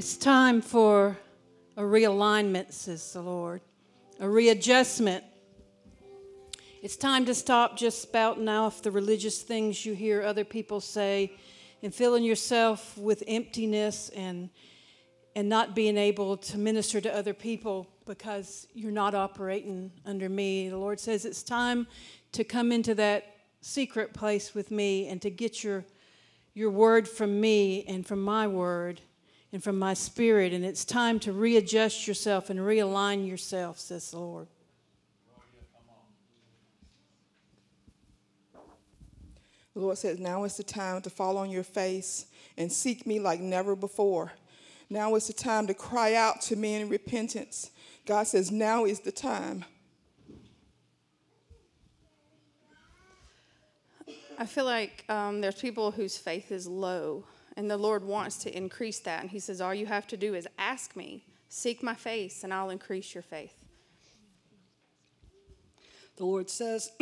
It's time for a realignment, says the Lord, a readjustment. It's time to stop just spouting off the religious things you hear other people say and filling yourself with emptiness and, and not being able to minister to other people because you're not operating under me. The Lord says it's time to come into that secret place with me and to get your, your word from me and from my word and from my spirit. And it's time to readjust yourself and realign yourself, says the Lord. The Lord says, Now is the time to fall on your face and seek me like never before. Now is the time to cry out to me in repentance. God says, Now is the time. I feel like um, there's people whose faith is low, and the Lord wants to increase that. And He says, All you have to do is ask me, seek my face, and I'll increase your faith. The Lord says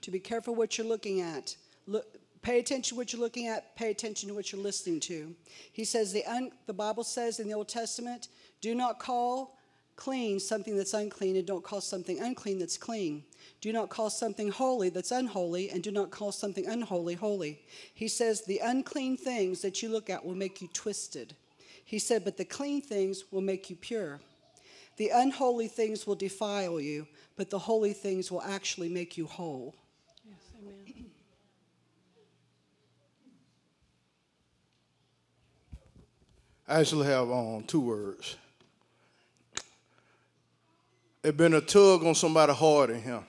to be careful what you're looking at. Look, pay attention to what you're looking at. Pay attention to what you're listening to. He says the un, the Bible says in the Old Testament, do not call clean something that's unclean, and don't call something unclean that's clean. Do not call something holy that's unholy, and do not call something unholy holy. He says the unclean things that you look at will make you twisted. He said, but the clean things will make you pure. The unholy things will defile you, but the holy things will actually make you whole. Yes, amen. I actually have um, two words. It been a tug on somebody hard in him,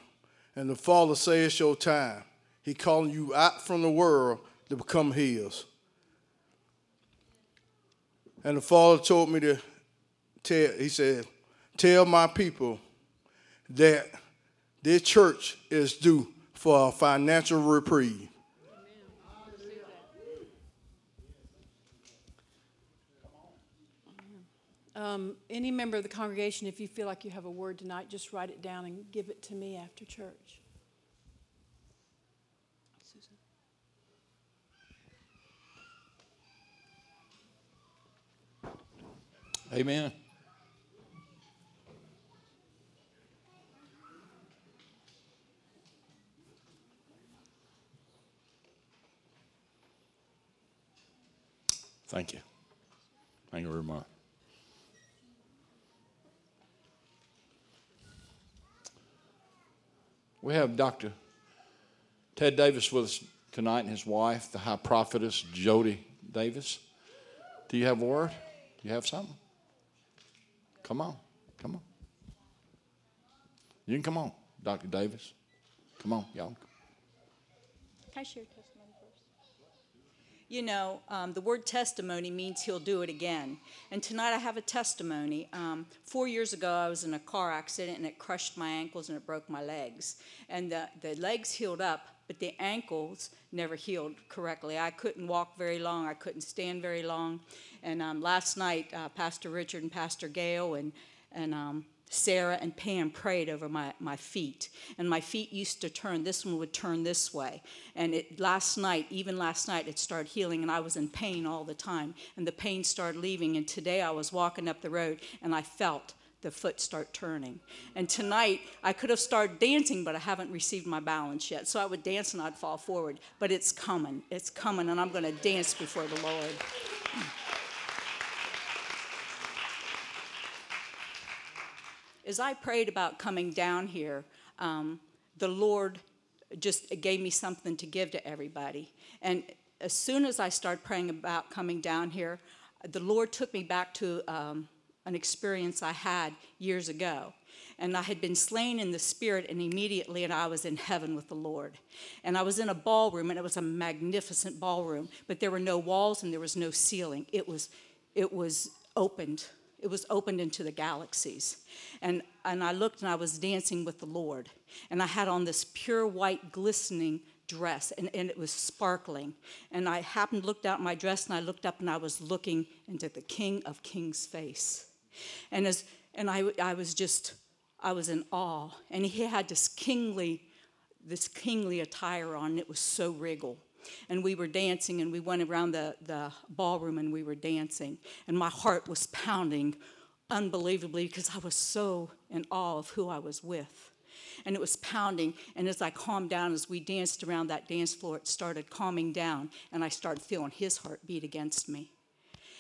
and the Father says it's your time. He calling you out from the world to become His. And the Father told me to tell. He said, "Tell my people that this church is due for a financial reprieve." Um, any member of the congregation, if you feel like you have a word tonight, just write it down and give it to me after church. Susan. Amen. Thank you. Thank you very much. We have Dr. Ted Davis with us tonight and his wife, the high prophetess Jody Davis. Do you have a word? Do you have something? Come on. Come on. You can come on, Dr. Davis. Come on, y'all. Can I share? You know, um, the word testimony means he'll do it again. And tonight I have a testimony. Um, four years ago, I was in a car accident and it crushed my ankles and it broke my legs. And the, the legs healed up, but the ankles never healed correctly. I couldn't walk very long, I couldn't stand very long. And um, last night, uh, Pastor Richard and Pastor Gail and, and um, Sarah and Pam prayed over my, my feet. And my feet used to turn, this one would turn this way. And it, last night, even last night, it started healing, and I was in pain all the time. And the pain started leaving. And today I was walking up the road, and I felt the foot start turning. And tonight, I could have started dancing, but I haven't received my balance yet. So I would dance and I'd fall forward. But it's coming. It's coming, and I'm going to dance before the Lord. As I prayed about coming down here, um, the Lord just gave me something to give to everybody. And as soon as I started praying about coming down here, the Lord took me back to um, an experience I had years ago. And I had been slain in the spirit, and immediately, and I was in heaven with the Lord. And I was in a ballroom, and it was a magnificent ballroom, but there were no walls and there was no ceiling. It was, it was opened it was opened into the galaxies. And, and I looked and I was dancing with the Lord. And I had on this pure white, glistening dress, and, and it was sparkling. And I happened to look down at my dress and I looked up and I was looking into the King of Kings' face. And, as, and I, I was just, I was in awe. And he had this kingly, this kingly attire on, and it was so regal. And we were dancing, and we went around the, the ballroom and we were dancing. And my heart was pounding unbelievably because I was so in awe of who I was with. And it was pounding. And as I calmed down, as we danced around that dance floor, it started calming down. And I started feeling his heart beat against me.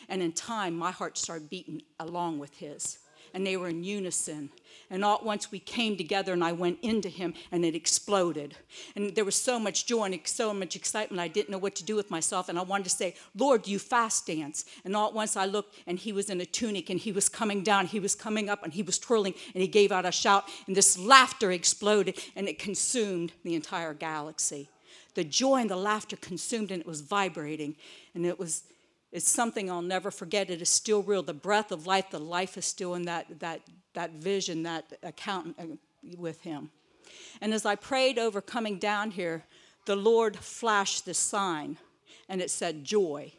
And in time, my heart started beating along with his. And they were in unison. And all at once we came together and I went into him and it exploded. And there was so much joy and so much excitement, I didn't know what to do with myself. And I wanted to say, Lord, you fast dance. And all at once I looked and he was in a tunic and he was coming down, he was coming up and he was twirling and he gave out a shout. And this laughter exploded and it consumed the entire galaxy. The joy and the laughter consumed and it was vibrating. And it was it's something I'll never forget. It is still real. The breath of life, the life is still in that, that, that vision, that account uh, with him. And as I prayed over coming down here, the Lord flashed this sign, and it said joy.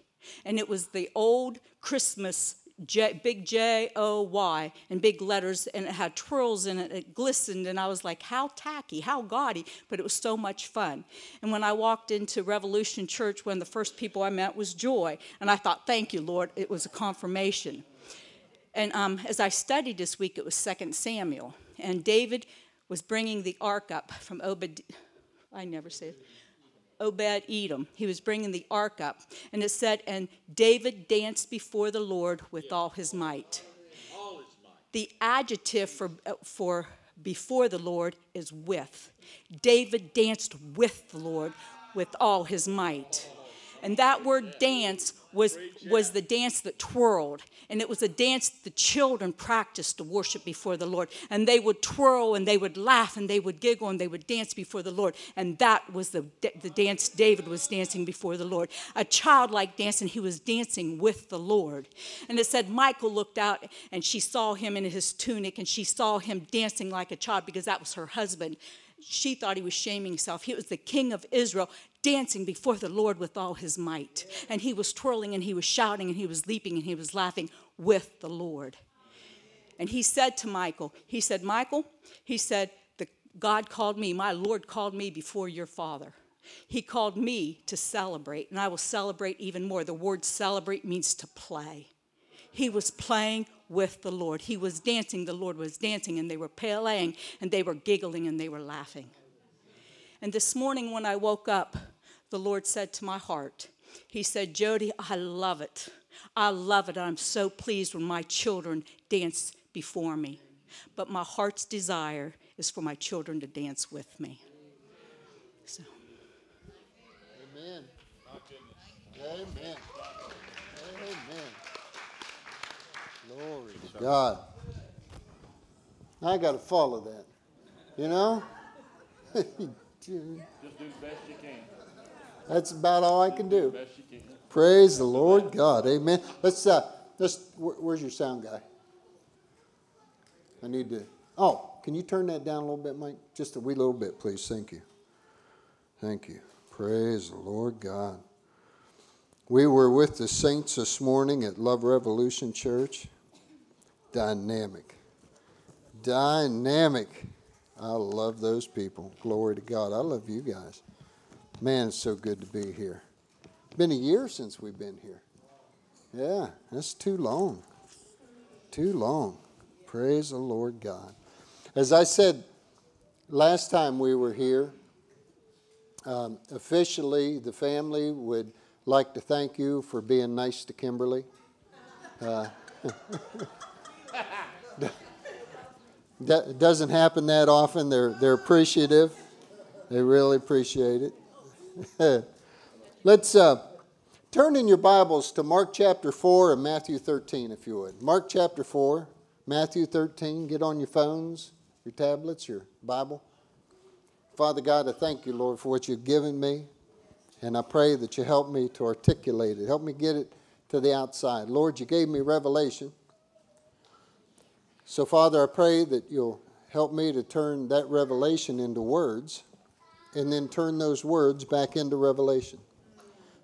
And it was the old Christmas J, big J O Y in big letters, and it had twirls in it. It glistened, and I was like, how tacky, how gaudy, but it was so much fun. And when I walked into Revolution Church, one of the first people I met was Joy, and I thought, thank you, Lord, it was a confirmation. And um, as I studied this week, it was Second Samuel, and David was bringing the ark up from Obed. I never say it. Obed Edom. He was bringing the ark up. And it said, And David danced before the Lord with all his might. The adjective for, for before the Lord is with. David danced with the Lord with all his might. And that word dance was, was the dance that twirled. And it was a dance the children practiced to worship before the Lord. And they would twirl and they would laugh and they would giggle and they would dance before the Lord. And that was the, the dance David was dancing before the Lord. A childlike dance, and he was dancing with the Lord. And it said, Michal looked out and she saw him in his tunic and she saw him dancing like a child because that was her husband she thought he was shaming himself. He was the king of Israel, dancing before the Lord with all his might. And he was twirling and he was shouting and he was leaping and he was laughing with the Lord. And he said to Michal, he said, Michal, he said, the, God called me, my Lord called me before your father. He called me to celebrate, and I will celebrate even more. The word celebrate means to play. He was playing with the Lord. He was dancing, the Lord was dancing, and they were playing, and they were giggling, and they were laughing. And this morning when I woke up, the Lord said to my heart, He said, Jody, I love it. I love it. I'm so pleased when my children dance before me. But my heart's desire is for my children to dance with me. So. Amen. Amen. Amen. Glory to God. I got to follow that. You know? Just do the best you can. That's about all I can do. Best you can. Praise the Lord God. Amen. Let's uh let's where, where's your sound guy? I need to Oh, can you turn that down a little bit, Mike? Just a wee little bit, please. Thank you. Thank you. Praise the Lord God. We were with the saints this morning at Love Revolution Church. Dynamic. Dynamic. I love those people. Glory to God. I love you guys. Man, it's so good to be here. Been a year since we've been here. Yeah, that's too long. Too long. Praise the Lord God. As I said last time we were here, um, officially the family would like to thank you for being nice to Kimberly. Uh, that doesn't happen that often. They're, they're appreciative. They really appreciate it. Let's uh, turn in your Bibles to Mark chapter 4 and Matthew 13, if you would. Mark chapter 4, Matthew 13. Get on your phones, your tablets, your Bible. Father God, I thank you, Lord, for what you've given me. And I pray that you help me to articulate it. Help me get it to the outside. Lord, you gave me revelation. So, Father, I pray that you'll help me to turn that revelation into words and then turn those words back into revelation.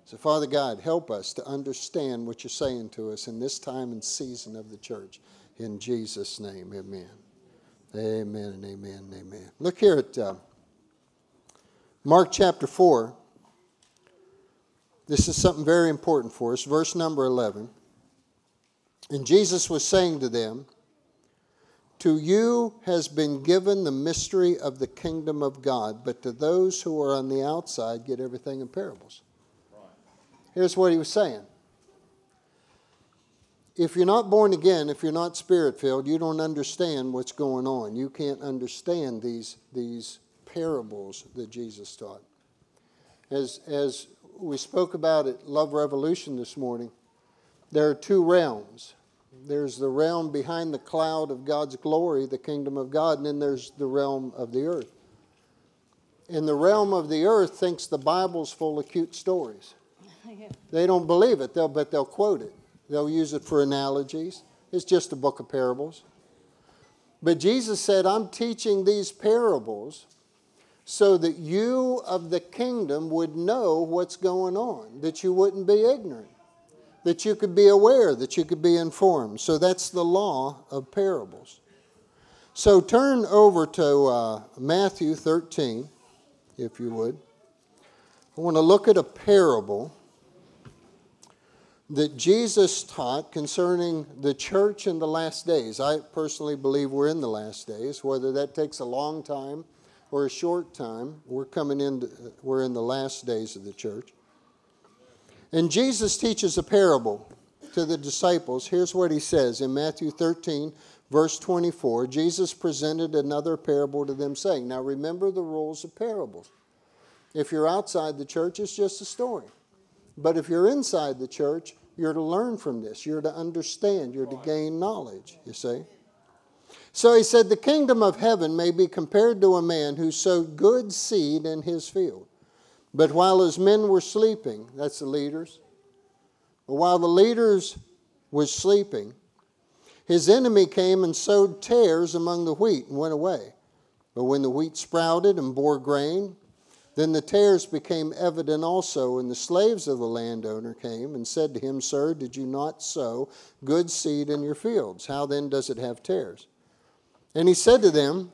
So, Father God, help us to understand what you're saying to us in this time and season of the church. In Jesus' name, amen. Amen and amen and amen. Look here at uh, Mark chapter 4. This is something very important for us. Verse number 11. And Jesus was saying to them, To you has been given the mystery of the kingdom of God, but to those who are on the outside, get everything in parables. Here's what he was saying. If you're not born again, if you're not spirit filled, you don't understand what's going on. You can't understand these, these parables that Jesus taught. As, as we spoke about at Love Revolution this morning, there are two realms. There's the realm behind the cloud of God's glory, the kingdom of God, and then there's the realm of the earth. And the realm of the earth thinks the Bible's full of cute stories. They don't believe it, they'll, but they'll quote it. They'll use it for analogies. It's just a book of parables. But Jesus said, I'm teaching these parables so that you of the kingdom would know what's going on, that you wouldn't be ignorant, that you could be aware, that you could be informed. So that's the law of parables. So turn over to uh, Matthew 13, if you would. I want to look at a parable that Jesus taught concerning the church in the last days. I personally believe we're in the last days, whether that takes a long time or a short time. We're coming in, we're in the last days of the church. And Jesus teaches a parable to the disciples. Here's what he says in Matthew 13, verse 24. Jesus presented another parable to them, saying, Now remember the rules of parables. If you're outside the church, it's just a story. But if you're inside the church, you're to learn from this. You're to understand. You're to gain knowledge, you see. So he said, The kingdom of heaven may be compared to a man who sowed good seed in his field. But while his men were sleeping, that's the leaders, while the leaders was sleeping, his enemy came and sowed tares among the wheat and went away. But when the wheat sprouted and bore grain, then the tares became evident also, and the slaves of the landowner came and said to him, Sir, did you not sow good seed in your fields? How then does it have tares? And he said to them,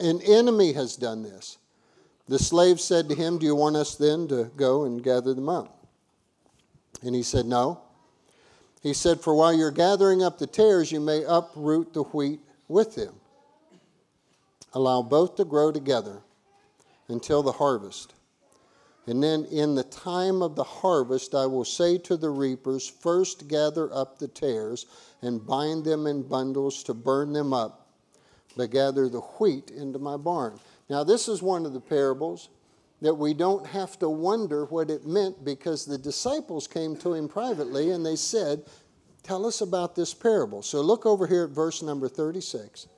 An enemy has done this. The slave said to him, Do you want us then to go and gather them up? And he said, No. He said, For while you're gathering up the tares, you may uproot the wheat with them. Allow both to grow together until the harvest. And then in the time of the harvest, I will say to the reapers, First gather up the tares and bind them in bundles to burn them up, but gather the wheat into my barn. Now, this is one of the parables that we don't have to wonder what it meant because the disciples came to him privately and they said, Tell us about this parable. So look over here at verse number 36.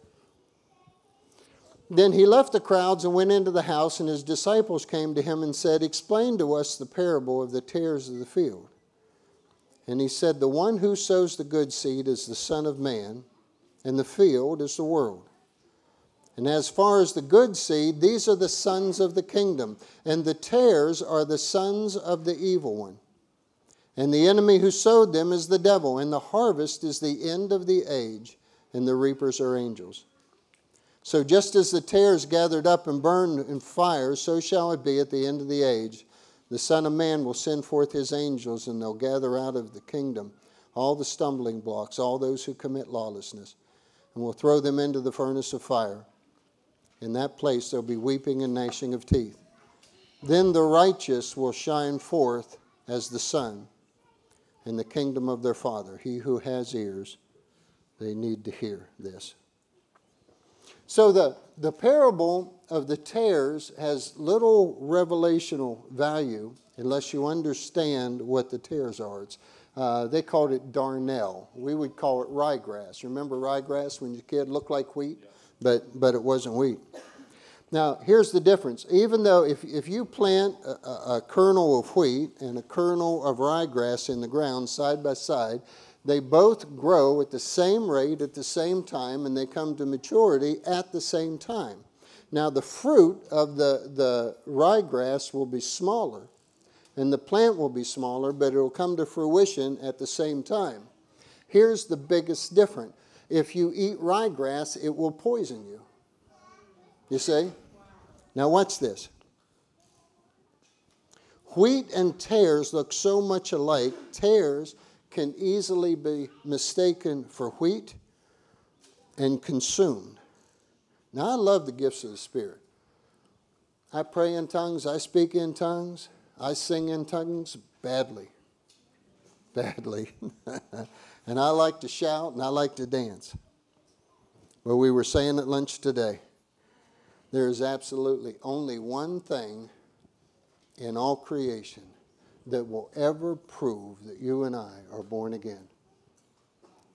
Then he left the crowds and went into the house, and his disciples came to him and said, Explain to us the parable of the tares of the field. And he said, The one who sows the good seed is the Son of Man, and the field is the world. And as far as the good seed, these are the sons of the kingdom, and the tares are the sons of the evil one. And the enemy who sowed them is the devil, and the harvest is the end of the age, and the reapers are angels. So just as the tares gathered up and burned in fire, so shall it be at the end of the age. The Son of Man will send forth his angels, and they'll gather out of the kingdom all the stumbling blocks, all those who commit lawlessness, and will throw them into the furnace of fire. In that place there'll be weeping and gnashing of teeth. Then the righteous will shine forth as the sun in the kingdom of their Father. He who has ears, they need to hear this. So the, the parable of the tares has little revelational value unless you understand what the tares are. It's, uh, they called it darnel. We would call it ryegrass. Remember ryegrass when your kid looked like wheat, but, but it wasn't wheat. Now, here's the difference. Even though if, if you plant a, a, kernel of wheat and a kernel of ryegrass in the ground side by side, they both grow at the same rate at the same time and they come to maturity at the same time. Now, the fruit of the, the ryegrass will be smaller and the plant will be smaller, but it will come to fruition at the same time. Here's the biggest difference if you eat ryegrass, it will poison you. You see? Now, watch this. Wheat and tares look so much alike. Tares can easily be mistaken for wheat and consumed. Now, I love the gifts of the Spirit. I pray in tongues, I speak in tongues, I sing in tongues badly. Badly. and I like to shout and I like to dance. But we were saying at lunch today there is absolutely only one thing in all creation that will ever prove that you and I are born again.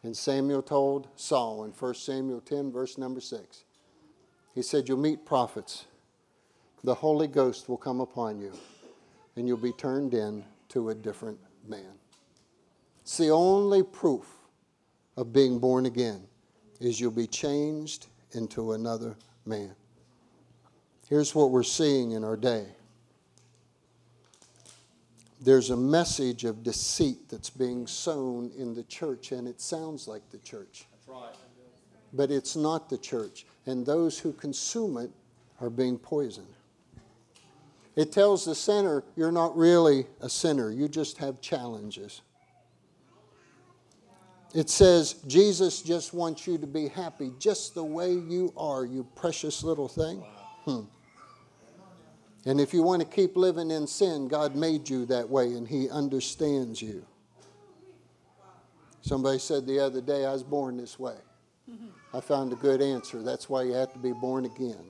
And Samuel told Saul in 1 Samuel 10, verse number 6, he said, You'll meet prophets. The Holy Ghost will come upon you, and you'll be turned in to a different man. It's the only proof of being born again is you'll be changed into another man. Here's what we're seeing in our day there's a message of deceit that's being sown in the church, and it sounds like the church. That's right. But it's not the church, and those who consume it are being poisoned. It tells the sinner, you're not really a sinner, you just have challenges. It says, Jesus just wants you to be happy just the way you are, you precious little thing. Hmm. And if you want to keep living in sin, God made you that way and He understands you. Somebody said the other day, I was born this way. I found a good answer. That's why you have to be born again.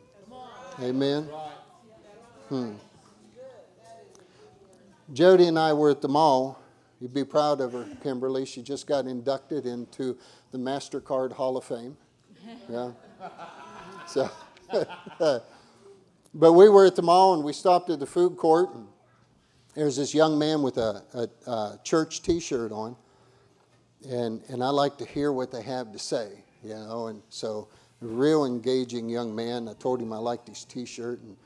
Amen? Hmm. Jody and I were at the mall. You'd be proud of her, Kimberly. She just got inducted into the MasterCard Hall of Fame. Yeah. So. But we were at the mall and we stopped at the food court. And there's this young man with a, a, a church t shirt on. And, and I like to hear what they have to say, you know. And so, a real engaging young man. I told him I liked his t shirt. And,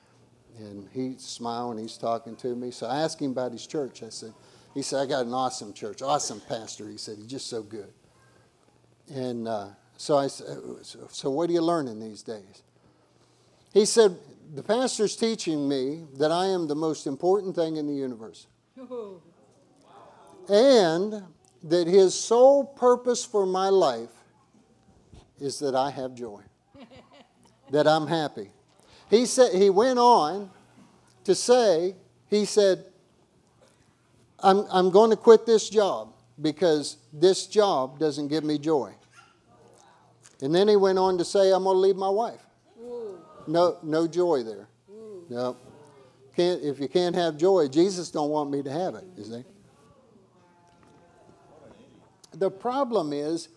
and he's smiling, he's talking to me. So I asked him about his church. I said, he said, I got an awesome church, awesome pastor. He said, he's just so good. And uh, so I said, so what are you learning these days? He said, the pastor's teaching me that I am the most important thing in the universe. And that his sole purpose for my life is that I have joy, that I'm happy. He said he went on to say, he said, I'm, I'm going to quit this job because this job doesn't give me joy. And then he went on to say, I'm going to leave my wife. No, no joy there. No. Can't, if you can't have joy, Jesus don't want me to have it, you see. The problem is,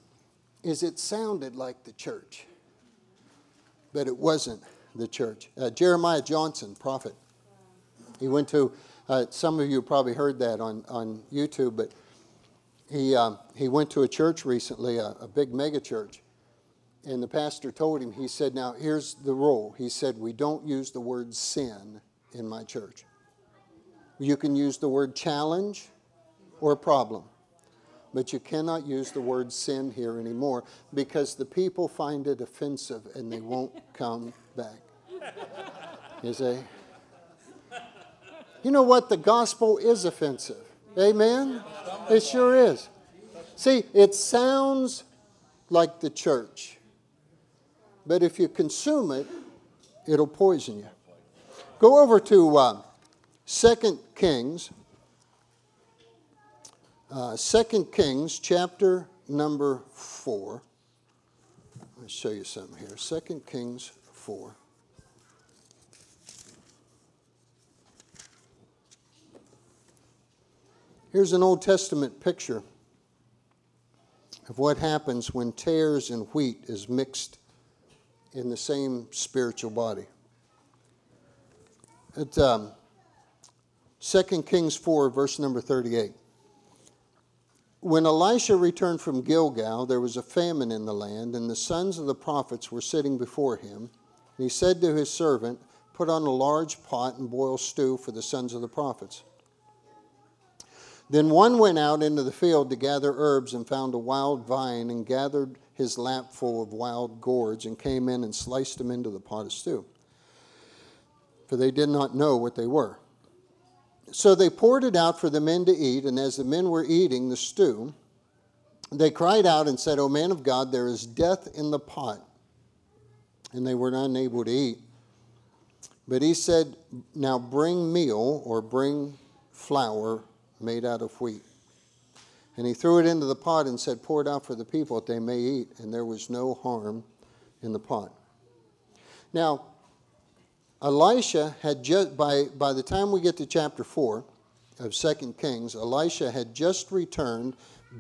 is it sounded like the church, but it wasn't the church. Uh, Jeremiah Johnson, prophet, he went to, uh, some of you probably heard that on, on YouTube, but he, um, he went to a church recently, a, a big mega church, and the pastor told him, he said, Now here's the rule. He said, We don't use the word sin in my church. You can use the word challenge or problem, but you cannot use the word sin here anymore because the people find it offensive and they won't come back. You see? You know what? The gospel is offensive. Amen? It sure is. See, it sounds like the church. But if you consume it, it'll poison you. Go over to uh, 2 Kings. Uh, 2 Kings, chapter number 4. Let me show you something here. 2 Kings 4. Here's an Old Testament picture of what happens when tares and wheat is mixed in the same spiritual body. At um, 2 Kings 4, verse number 38. When Elisha returned from Gilgal, there was a famine in the land, and the sons of the prophets were sitting before him. And he said to his servant, Put on a large pot and boil stew for the sons of the prophets. Then one went out into the field to gather herbs and found a wild vine and gathered his lap full of wild gourds and came in and sliced them into the pot of stew. For they did not know what they were. so they poured it out for the men to eat, and as the men were eating the stew, they cried out and said, O man of God, there is death in the pot. And they were unable to eat. But he said, Now bring meal or bring flour made out of wheat. And he threw it into the pot and said, Pour it out for the people that they may eat. And there was no harm in the pot. Now, Elisha had just, by, by the time we get to chapter 4 of 2 Kings, Elisha had just returned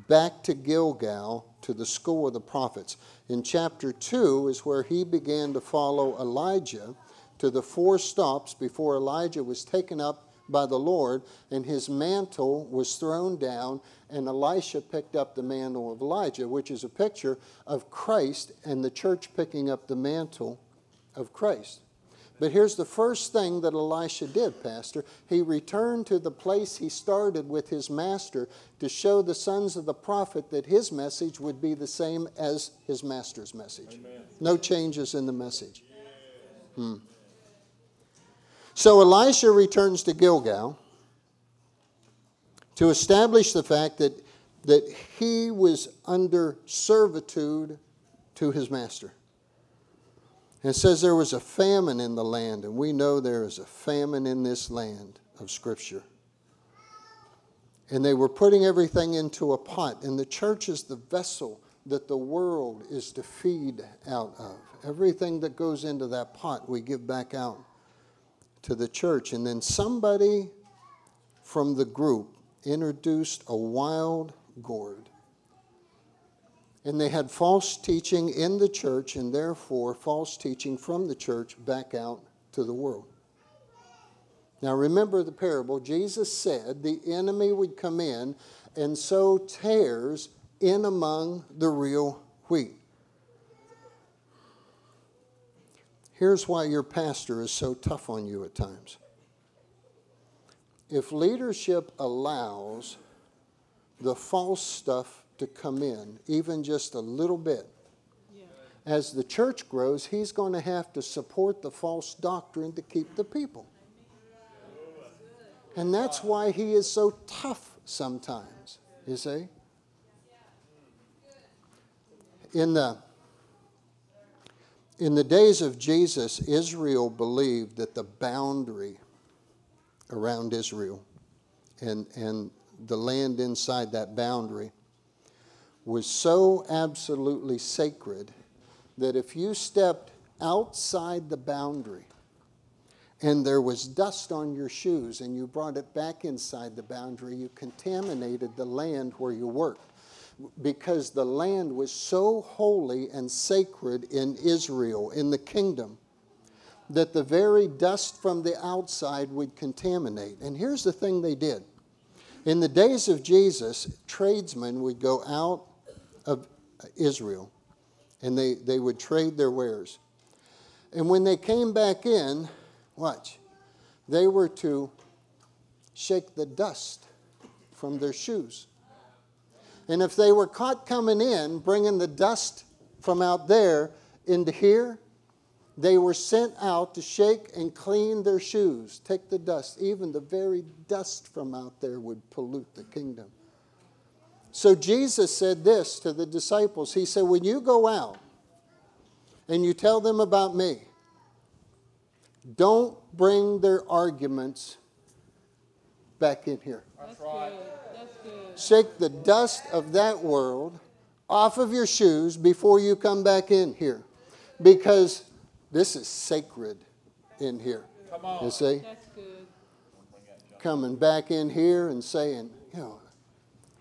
back to Gilgal to the school of the prophets. In chapter 2 is where he began to follow Elijah to the four stops before Elijah was taken up by the Lord and his mantle was thrown down and Elisha picked up the mantle of Elijah, which is a picture of Christ and the church picking up the mantle of Christ. But here's the first thing that Elisha did, Pastor. He returned to the place he started with his master to show the sons of the prophet that his message would be the same as his master's message. Amen. No changes in the message. Hmm. So Elisha returns to Gilgal to establish the fact that, that he was under servitude to his master. And says there was a famine in the land, and we know there is a famine in this land of Scripture. And they were putting everything into a pot, and the church is the vessel that the world is to feed out of. Everything that goes into that pot, we give back out to the church. And then somebody from the group introduced a wild gourd. And they had false teaching in the church, and therefore false teaching from the church back out to the world. Now, remember the parable. Jesus said the enemy would come in and sow tares in among the real wheat. Here's why your pastor is so tough on you at times. If leadership allows the false stuff to come in, even just a little bit. As the church grows, he's going to have to support the false doctrine to keep the people. And that's why he is so tough sometimes, you see? In the, in the days of Jesus, Israel believed that the boundary around Israel and, and the land inside that boundary was so absolutely sacred that if you stepped outside the boundary and there was dust on your shoes and you brought it back inside the boundary, you contaminated the land where you worked because the land was so holy and sacred in Israel, in the kingdom, that the very dust from the outside would contaminate. And here's the thing they did. In the days of Jesus, tradesmen would go out of Israel, and they, they would trade their wares. And when they came back in, watch, they were to shake the dust from their shoes. And if they were caught coming in, bringing the dust from out there into here, they were sent out to shake and clean their shoes, take the dust. Even the very dust from out there would pollute the kingdom. So Jesus said this to the disciples He said, When you go out and you tell them about me, don't bring their arguments back in here. That's right. That's good. Shake the dust of that world off of your shoes before you come back in here. Because this is sacred in here. Come on. You see? That's good. Coming back in here and saying, you know,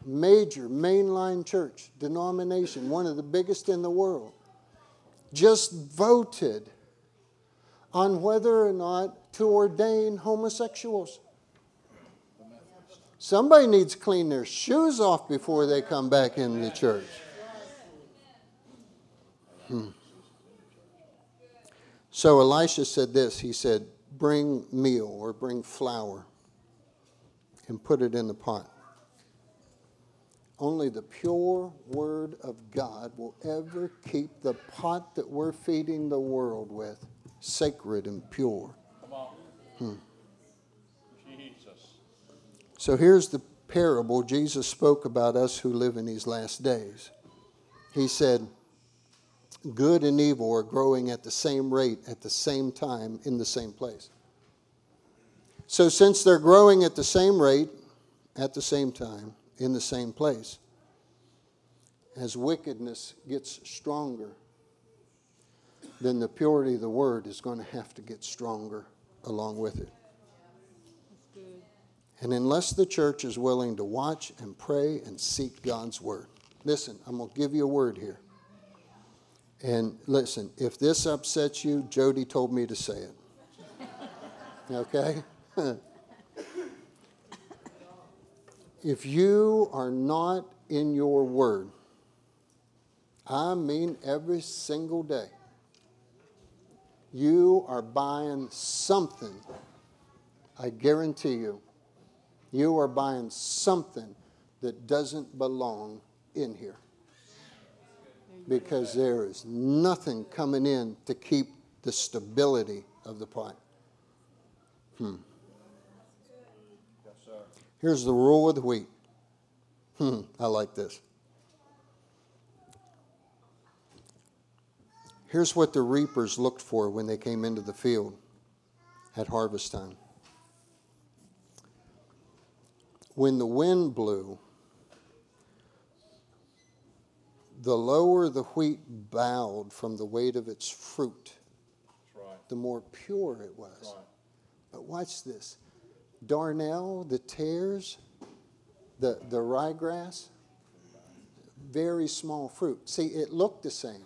major mainline church denomination, one of the biggest in the world, just voted on whether or not to ordain homosexuals. Somebody needs to clean their shoes off before they come back in the church. Hmm. So Elisha said this He said, Bring meal or bring flour and put it in the pot. Only the pure Word of God will ever keep the pot that we're feeding the world with sacred and pure. Hmm. So here's the parable Jesus spoke about us who live in these last days. He said, Good and evil are growing at the same rate, at the same time, in the same place. So, since they're growing at the same rate, at the same time, in the same place, as wickedness gets stronger, then the purity of the word is going to have to get stronger along with it. And unless the church is willing to watch and pray and seek God's word, listen, I'm going to give you a word here. And listen, if this upsets you, Jody told me to say it. Okay? if you are not in your word, I mean every single day, you are buying something, I guarantee you, you are buying something that doesn't belong in here. Because there is nothing coming in to keep the stability of the pot. Hmm. Here's the rule of the wheat. Hmm, I like this. Here's what the reapers looked for when they came into the field at harvest time. When the wind blew, the lower the wheat bowed from the weight of its fruit, right. the more pure it was. Right. But watch this darnel, the tares, the, the ryegrass, very small fruit. See, it looked the same,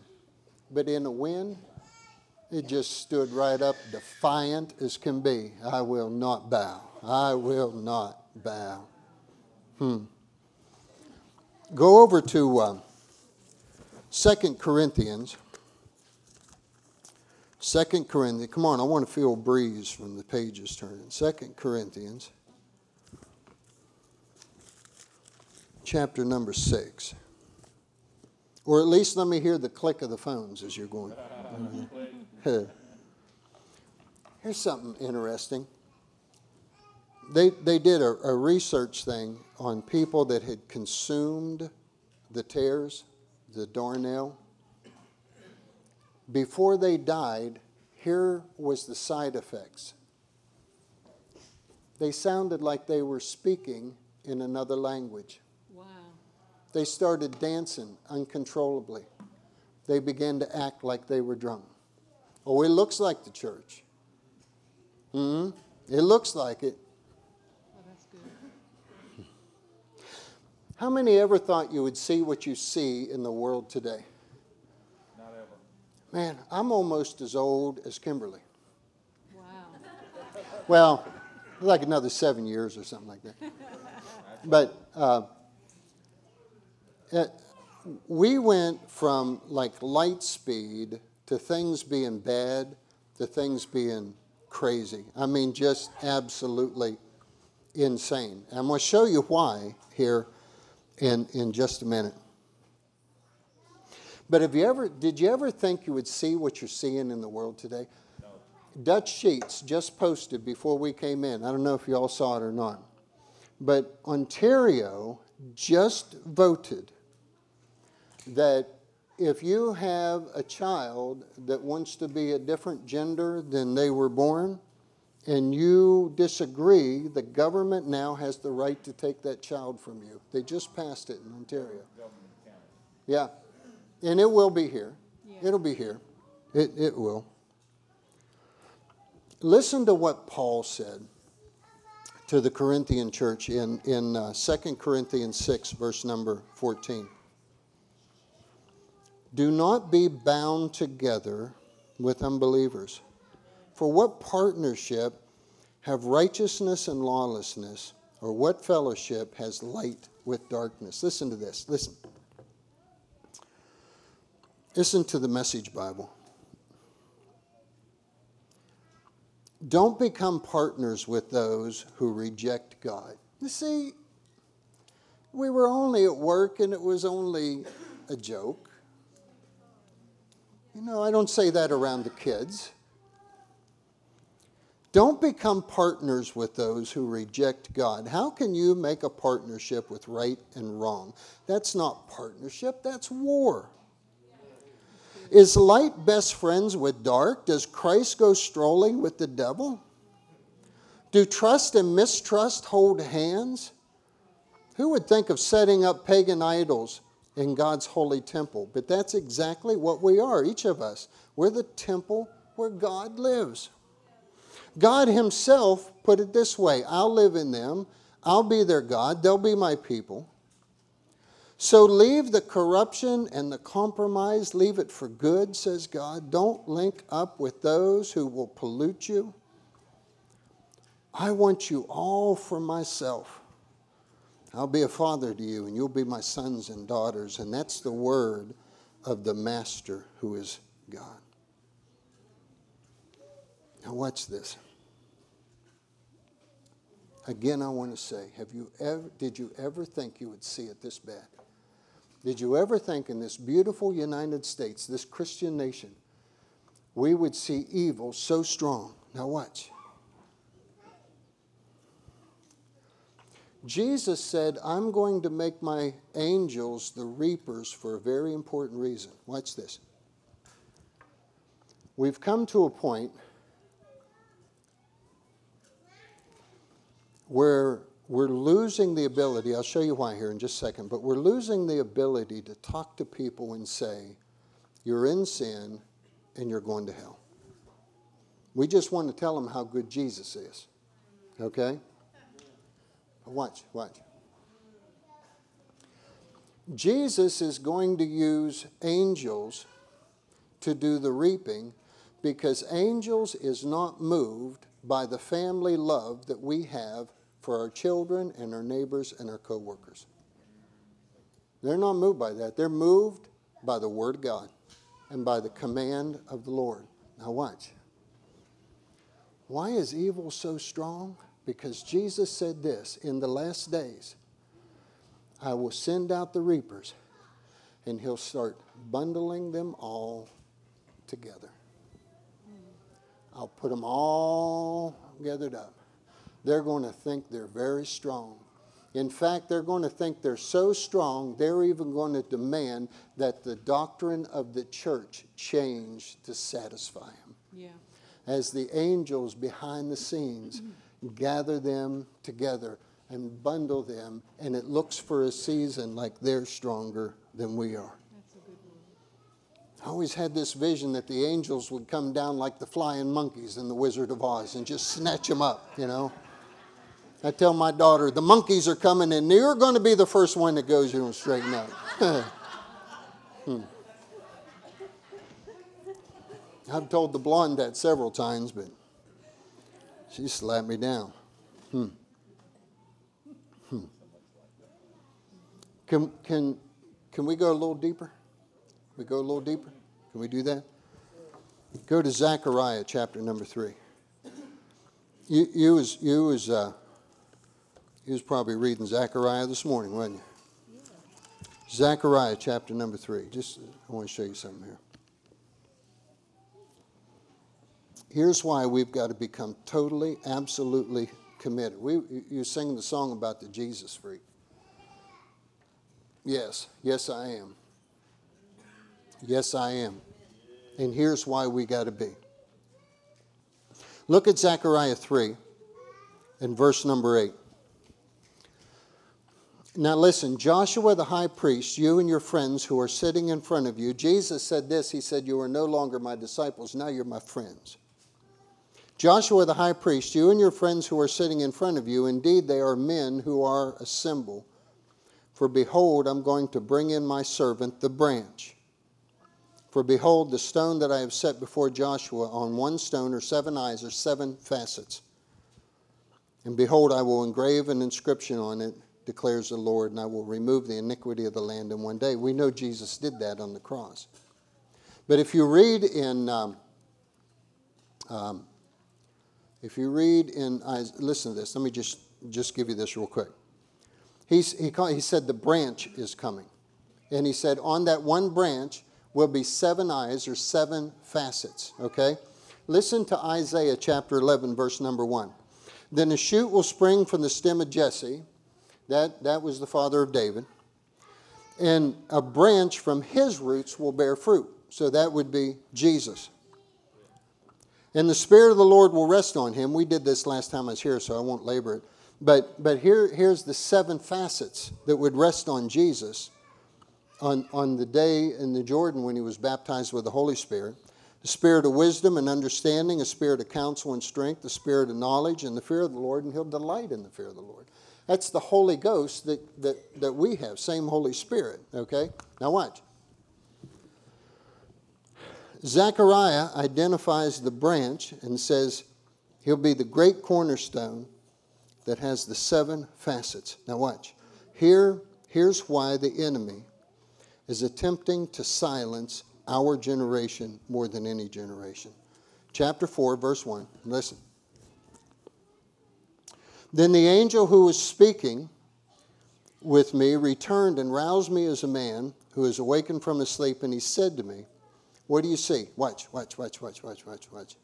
but in a wind, it just stood right up, defiant as can be. I will not bow. I will not bow. Hmm. Go over to uh, 2 Corinthians. 2 Corinthians, come on, I want to feel a breeze from the pages turning. 2 Corinthians, chapter number 6. Or at least let me hear the click of the phones as you're going. Here's something interesting. They, they did a, a research thing on people that had consumed the tares, the darnel before they died, here was the side effects. They sounded like they were speaking in another language. Wow. They started dancing uncontrollably. They began to act like they were drunk. Oh, it looks like the church. hmm It looks like it. Oh, that's good. How many ever thought you would see what you see in the world today? Not ever. Man, I'm almost as old as Kimberly. Wow. Well, like another seven years or something like that. but uh, it, we went from like light speed to things being bad to things being crazy. I mean, just absolutely insane. I'm going to show you why here in, in just a minute. But have you ever, did you ever think you would see what you're seeing in the world today? No. Dutch Sheets just posted before we came in. I don't know if you all saw it or not. But Ontario just voted that if you have a child that wants to be a different gender than they were born, and you disagree, the government now has the right to take that child from you. They just passed it in Ontario. Yeah. And it will be here. Yeah. It'll be here. It, it will. Listen to what Paul said to the Corinthian church in, in uh, 2 Corinthians 6, verse number 14. Do not be bound together with unbelievers. For what partnership have righteousness and lawlessness, or what fellowship has light with darkness? Listen to this. Listen. Listen to the Message Bible. Don't become partners with those who reject God. You see, we were only at work and it was only a joke. You know, I don't say that around the kids. Don't become partners with those who reject God. How can you make a partnership with right and wrong? That's not partnership, that's war. Is light best friends with dark? Does Christ go strolling with the devil? Do trust and mistrust hold hands? Who would think of setting up pagan idols in God's holy temple? But that's exactly what we are, each of us. We're the temple where God lives. God Himself put it this way I'll live in them, I'll be their God, they'll be my people. So leave the corruption and the compromise, leave it for good, says God. Don't link up with those who will pollute you. I want you all for myself. I'll be a father to you, and you'll be my sons and daughters. And that's the word of the Master who is God. Now, watch this. Again, I want to say, have you ever, did you ever think you would see it this bad? Did you ever think in this beautiful United States, this Christian nation, we would see evil so strong? Now, watch. Jesus said, I'm going to make my angels the reapers for a very important reason. Watch this. We've come to a point where we're losing the ability, I'll show you why here in just a second, but we're losing the ability to talk to people and say, You're in sin and you're going to hell. We just want to tell them how good Jesus is. Okay? Watch, watch. Jesus is going to use angels to do the reaping because angels is not moved by the family love that we have for our children and our neighbors and our coworkers. They're not moved by that. They're moved by the Word of God and by the command of the Lord. Now, watch. Why is evil so strong? Because Jesus said this in the last days, I will send out the reapers, and He'll start bundling them all together. I'll put them all gathered up they're going to think they're very strong. In fact, they're going to think they're so strong, they're even going to demand that the doctrine of the church change to satisfy them. Yeah. As the angels behind the scenes gather them together and bundle them, and it looks for a season like they're stronger than we are. I always had this vision that the angels would come down like the flying monkeys in The Wizard of Oz and just snatch them up, you know. I tell my daughter, the monkeys are coming and you're going to be the first one that goes here and straighten up. hmm. I've told the blonde that several times, but she slapped me down. Hmm. Hmm. Can, can, can we go a little deeper? Can we go a little deeper? Can we do that? Go to Zechariah chapter number three. You, you was, you was uh, he was probably reading Zechariah this morning, wasn't you? Zechariah chapter number three. Just, I want to show you something here. Here's why we've got to become totally, absolutely committed. We, you sing the song about the Jesus freak. Yes, yes, I am. Yes, I am. And here's why we got to be. Look at Zechariah 3 and verse number 8. Now, listen, Joshua the high priest, you and your friends who are sitting in front of you, Jesus said this He said, You are no longer my disciples, now you're my friends. Joshua the high priest, you and your friends who are sitting in front of you, indeed they are men who are a symbol. For behold, I'm going to bring in my servant, the branch. For behold, the stone that I have set before Joshua, on one stone are seven eyes, or seven facets. And behold, I will engrave an inscription on it declares the Lord, and I will remove the iniquity of the land in one day. We know Jesus did that on the cross. But if you read in, um, um, if you read in, listen to this. Let me just just give you this real quick. He's, he, called, he said the branch is coming, and he said on that one branch will be seven eyes or seven facets. Okay. Listen to Isaiah chapter 11, verse number 1. Then a shoot will spring from the stem of Jesse. That, that was the father of David. And a branch from his roots will bear fruit. So that would be Jesus. And the Spirit of the Lord will rest on him. We did this last time I was here, so I won't labor it. But, but here, here's the seven facets that would rest on Jesus on, on the day in the Jordan when he was baptized with the Holy Spirit the spirit of wisdom and understanding, a spirit of counsel and strength, the spirit of knowledge and the fear of the Lord, and he'll delight in the fear of the Lord. That's the Holy Ghost that, that, that we have, same Holy Spirit, okay? Now watch. Zechariah identifies the branch and says he'll be the great cornerstone that has the seven facets. Now watch. Here, here's why the enemy is attempting to silence our generation more than any generation. Chapter 4, verse 1. Listen. Then the angel who was speaking with me returned and roused me as a man who is awakened from his sleep, and he said to me, What do you see? Watch, watch, watch, watch, watch, watch, watch.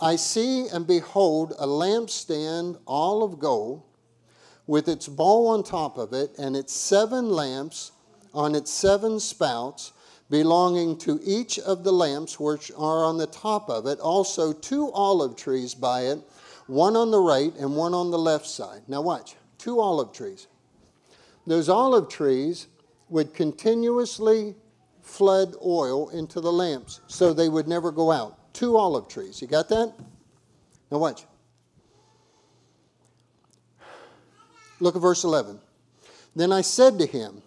I see and behold a lampstand all of gold with its bowl on top of it and its seven lamps on its seven spouts belonging to each of the lamps which are on the top of it, also two olive trees by it, one on the right and one on the left side. Now, watch two olive trees. Those olive trees would continuously flood oil into the lamps so they would never go out. Two olive trees. You got that? Now, watch. Look at verse 11. Then I said to him,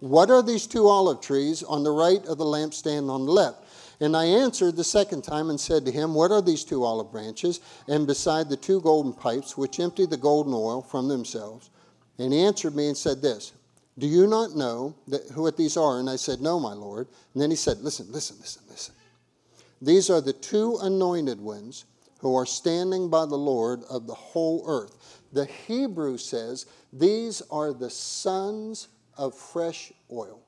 what are these two olive trees on the right of the lampstand on the left? And I answered the second time and said to him, What are these two olive branches? And beside the two golden pipes which empty the golden oil from themselves. And he answered me and said this, Do you not know that, what these are? And I said, No, my Lord. And then he said, Listen, listen, listen, listen. These are the two anointed ones who are standing by the Lord of the whole earth. The Hebrew says, These are the sons of fresh oil.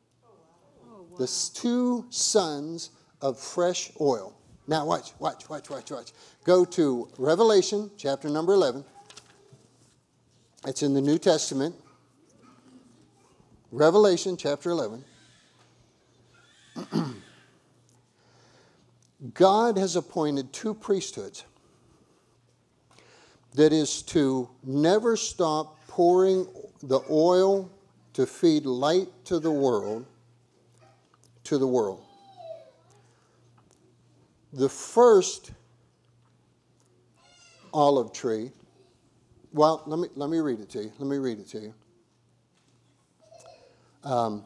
The two sons of fresh oil. Now, watch, watch, watch, watch, watch. Go to Revelation chapter number 11. It's in the New Testament. Revelation chapter 11. God has appointed two priesthoods that is to never stop pouring the oil to feed light to the world, to the world. The first olive tree, well, let me, let me read it to you. Let me read it to you. Um,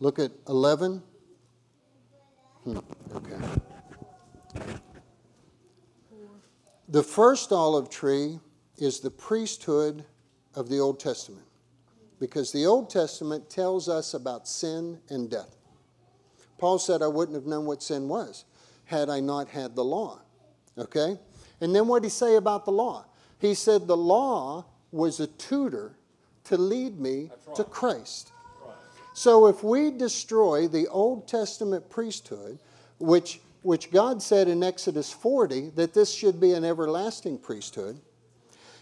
look at 11. Hmm, okay. The first olive tree is the priesthood of the Old Testament. Because the Old Testament tells us about sin and death. Paul said, I wouldn't have known what sin was had I not had the law. Okay? And then what did he say about the law? He said, The law was a tutor to lead me right. to Christ. Right. So if we destroy the Old Testament priesthood, which, which God said in Exodus 40 that this should be an everlasting priesthood,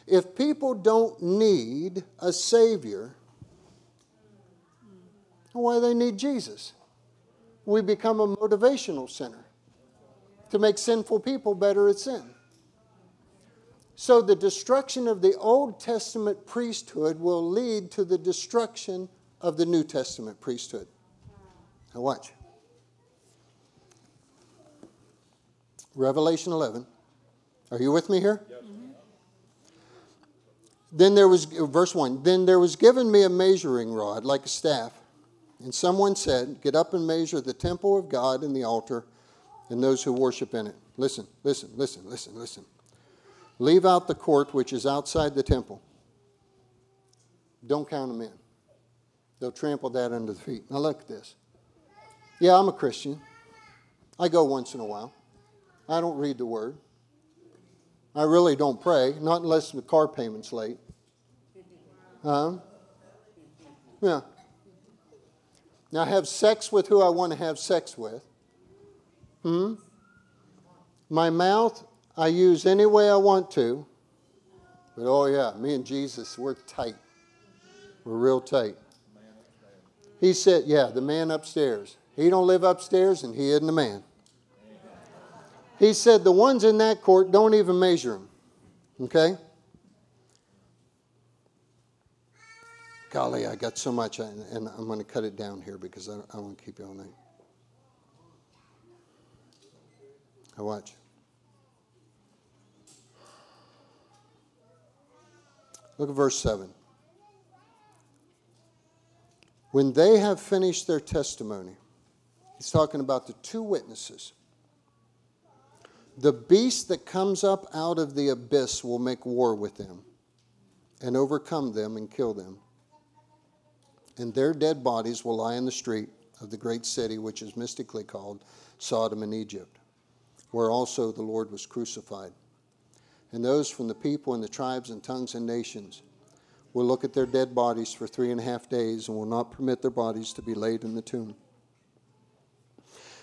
if people don't need a Savior, why they need Jesus? We become a motivational center to make sinful people better at sin. So the destruction of the Old Testament priesthood will lead to the destruction of the New Testament priesthood. Now, watch. Revelation 11. Are you with me here? Yep. Then there was, verse 1, then there was given me a measuring rod like a staff. And someone said, Get up and measure the temple of God and the altar and those who worship in it. Listen, listen, listen, listen, listen. Leave out the court which is outside the temple. Don't count them in. They'll trample that under the feet. Now look at this. Yeah, I'm a Christian. I go once in a while. I don't read the word. I really don't pray, not unless the car payment's late. Huh? Yeah. Now, have sex with who I want to have sex with. Hmm? My mouth, I use any way I want to. But oh, yeah, me and Jesus, we're tight. We're real tight. He said, yeah, the man upstairs. He don't live upstairs and he isn't a man. He said the ones in that court don't even measure him. Okay? Golly, I got so much, and, I'm going to cut it down here because I, I want to keep you all night. I watch. Look at verse 7. When they have finished their testimony, he's talking about the two witnesses. The beast that comes up out of the abyss will make war with them and overcome them and kill them and their dead bodies will lie in the street of the great city which is mystically called Sodom and Egypt, where also the Lord was crucified. And those from the people and the tribes and tongues and nations will look at their dead bodies for three and a half days and will not permit their bodies to be laid in the tomb.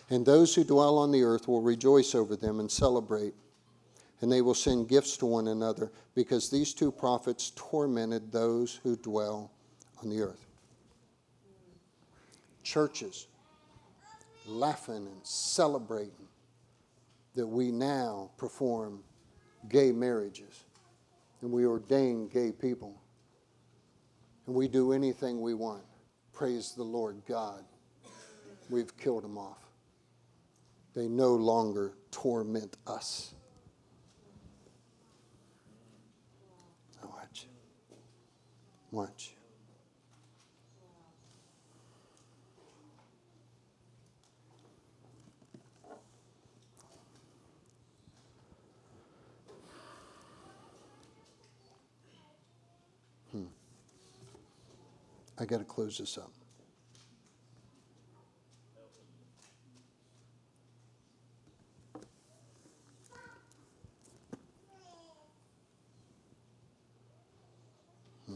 And those who dwell on the earth will rejoice over them and celebrate, and they will send gifts to one another, because these two prophets tormented those who dwell on the earth churches laughing and celebrating that we now perform gay marriages and we ordain gay people and we do anything we want. Praise the Lord God. We've killed them off. They no longer torment us. Watch. Watch. I got to close this up. Hmm.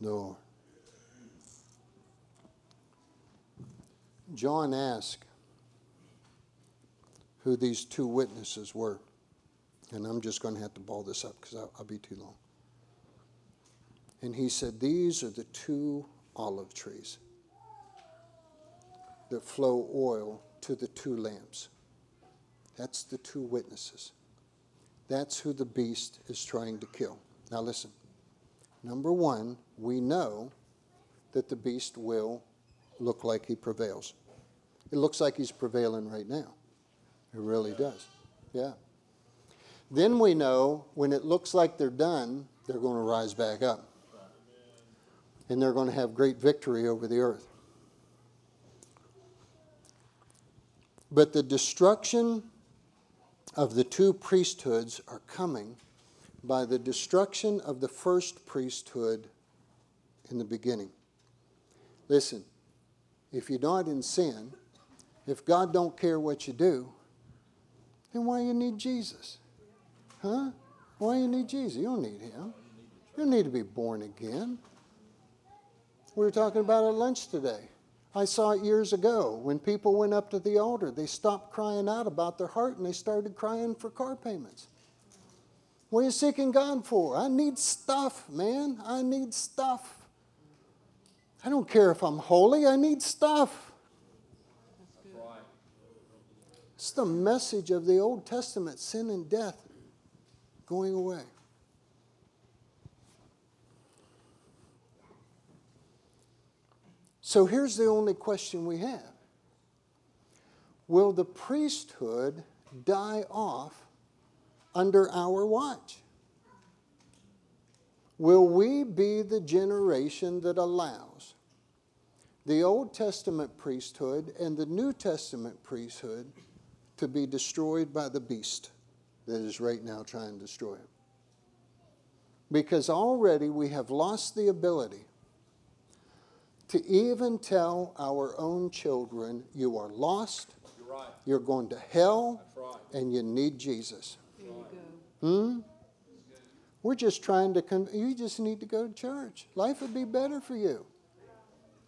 No. John asked, who these two witnesses were. And I'm just going to have to ball this up because I'll, I'll be too long. And he said, These are the two olive trees that flow oil to the two lamps. That's the two witnesses. That's who the beast is trying to kill. Now, listen. Number one, we know that the beast will look like he prevails. It looks like he's prevailing right now. It really does. Yeah. Then we know when it looks like they're done, they're going to rise back up. And they're going to have great victory over the earth. But the destruction of the two priesthoods are coming by the destruction of the first priesthood in the beginning. Listen, if you're not in sin, if God don't care what you do, then why you need Jesus? Huh? Why you need Jesus? You don't need him. You don't need to be born again. We were talking about at lunch today. I saw it years ago when people went up to the altar. They stopped crying out about their heart and they started crying for car payments. What are you seeking God for? I need stuff, man. I need stuff. I don't care if I'm holy, I need stuff. It's the message of the Old Testament sin and death going away. So here's the only question we have Will the priesthood die off under our watch? Will we be the generation that allows the Old Testament priesthood and the New Testament priesthood to be destroyed by the beast that is right now trying to destroy him. Because already we have lost the ability to even tell our own children, you are lost, you're, right. you're going to hell, right. and you need Jesus. Hmm? We're just trying to, con- you just need to go to church. Life would be better for you.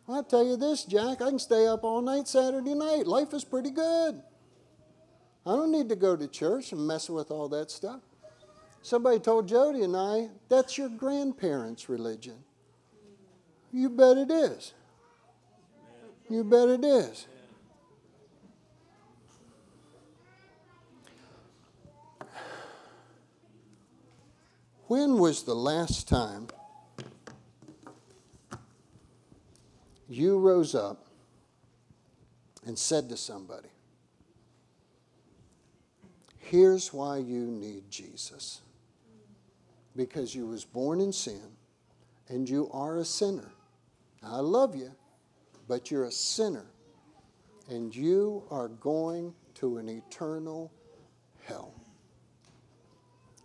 I'll tell you this, Jack, I can stay up all night Saturday night. Life is pretty good. I don't need to go to church and mess with all that stuff. Somebody told Jody and I, that's your grandparents' religion. You bet it is. You bet it is. When was the last time you rose up and said to somebody, Here's why you need Jesus. Because you was born in sin and you are a sinner. I love you, but you're a sinner. And you are going to an eternal hell.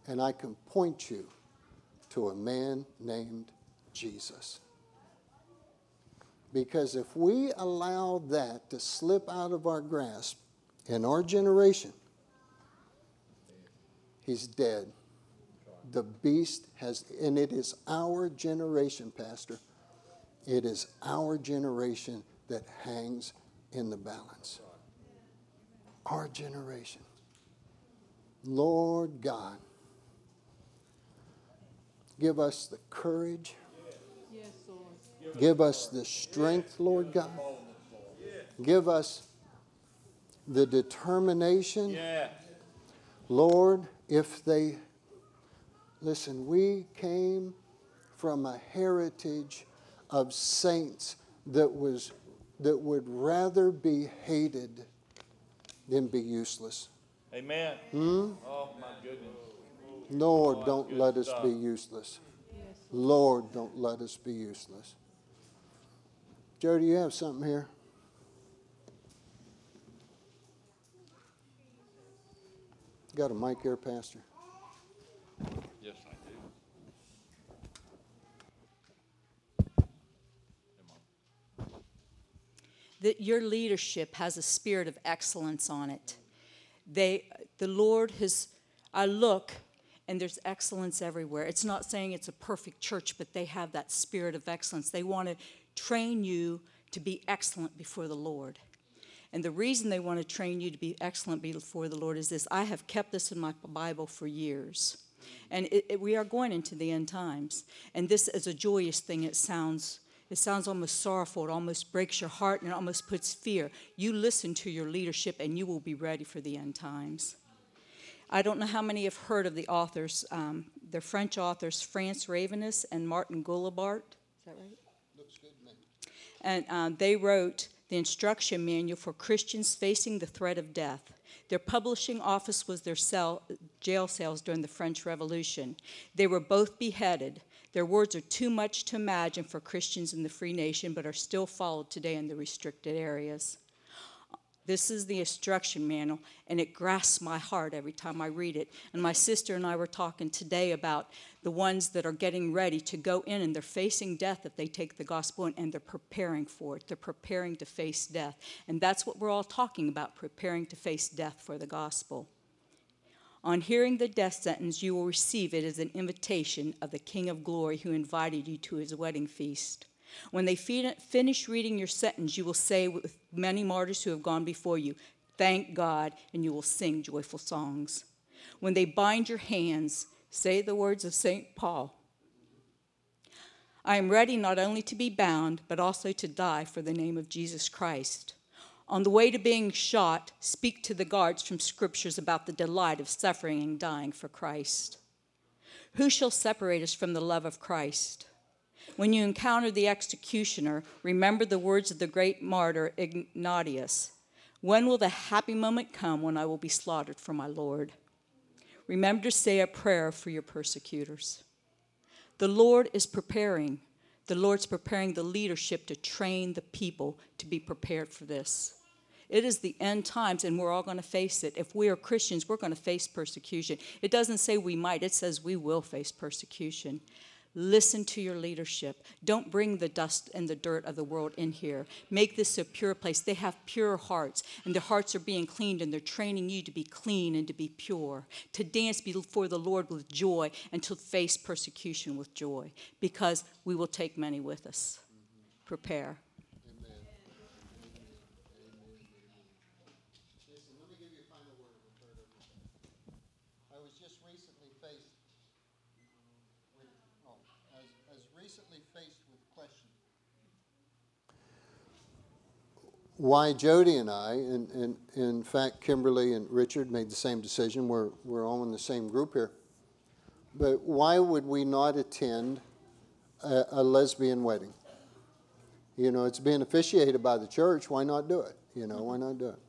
And I can point you to a man named Jesus. Because if we allow that to slip out of our grasp in our generation, he's dead. The beast has, and it is our generation, Pastor. It is our generation that hangs in the balance. Our generation. Lord God, give us the courage. Give us the strength, Lord God. Give us the determination. Lord, if they, listen, we came from a heritage of saints that was that would rather be hated than be useless. Amen. Hmm? Oh, my goodness. Lord, don't let us be useless. Lord, don't let us be useless. Joe, do you have something here? Got a mic here, Pastor? Yes, I do. that your leadership has a spirit of excellence on it. They, the Lord has, I look and there's excellence everywhere. It's not saying it's a perfect church, but they have that spirit of excellence. They want to train you to be excellent before the Lord. And the reason they want to train you to be excellent before the Lord is this I have kept this in my Bible for years. And it, it, we are going into the end times. And this is a joyous thing. It sounds it sounds almost sorrowful. It almost breaks your heart and it almost puts fear. You listen to your leadership and you will be ready for the end times. I don't know how many have heard of the authors. Um, they're French authors, France Ravenous and Martin Goulabart. Is that right? Looks good me. And um, they wrote the instruction manual for Christians facing the threat of death. Their publishing office was their cell, jail cells during the French Revolution. They were both beheaded. Their words are too much to imagine for Christians in the free nation, but are still followed today in the restricted areas. This is the instruction manual, and it grasps my heart every time I read it. And my sister and I were talking today about the ones that are getting ready to go in and they're facing death if they take the gospel in, and they're preparing for it. They're preparing to face death. And that's what we're all talking about preparing to face death for the gospel. On hearing the death sentence, you will receive it as an invitation of the King of Glory who invited you to his wedding feast. When they finish reading your sentence, you will say with many martyrs who have gone before you, Thank God, and you will sing joyful songs. When they bind your hands, say the words of St. Paul I am ready not only to be bound, but also to die for the name of Jesus Christ. On the way to being shot, speak to the guards from scriptures about the delight of suffering and dying for Christ. Who shall separate us from the love of Christ? When you encounter the executioner, remember the words of the great martyr Ignatius When will the happy moment come when I will be slaughtered for my Lord? Remember to say a prayer for your persecutors. The Lord is preparing. The Lord's preparing the leadership to train the people to be prepared for this. It is the end times, and we're all going to face it. If we are Christians, we're going to face persecution. It doesn't say we might, it says we will face persecution. Listen to your leadership. Don't bring the dust and the dirt of the world in here. Make this a pure place. They have pure hearts, and their hearts are being cleaned, and they're training you to be clean and to be pure, to dance before the Lord with joy, and to face persecution with joy, because we will take many with us. Prepare. Listen, let me give you a final word, Roberto. I was just recently faced with, oh, as, as recently faced with question. Why Jody and I, and, and in fact, Kimberly and Richard made the same decision. We're, we're all in the same group here. But why would we not attend a, a lesbian wedding? You know, it's being officiated by the church. Why not do it? You know, why not do it?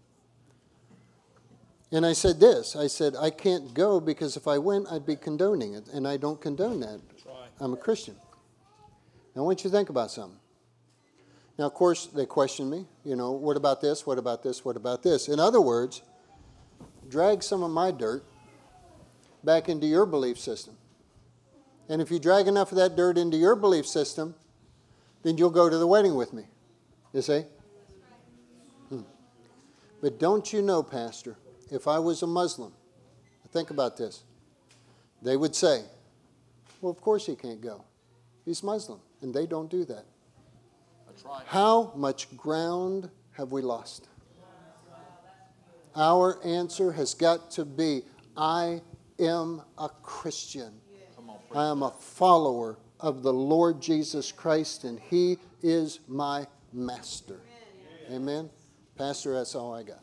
And I said this I said, I can't go because if I went, I'd be condoning it. And I don't condone that. I'm a Christian. Now, I want you to think about something. Now, of course, they question me, you know, what about this? What about this? What about this? In other words, drag some of my dirt back into your belief system. And if you drag enough of that dirt into your belief system, then you'll go to the wedding with me. You see? Hmm. But don't you know, Pastor, if I was a Muslim, think about this. They would say, well, of course he can't go. He's Muslim. And they don't do that. How much ground have we lost? Our answer has got to be I am a Christian. I am a follower of the Lord Jesus Christ, and He is my master. Amen. Pastor, that's all I got.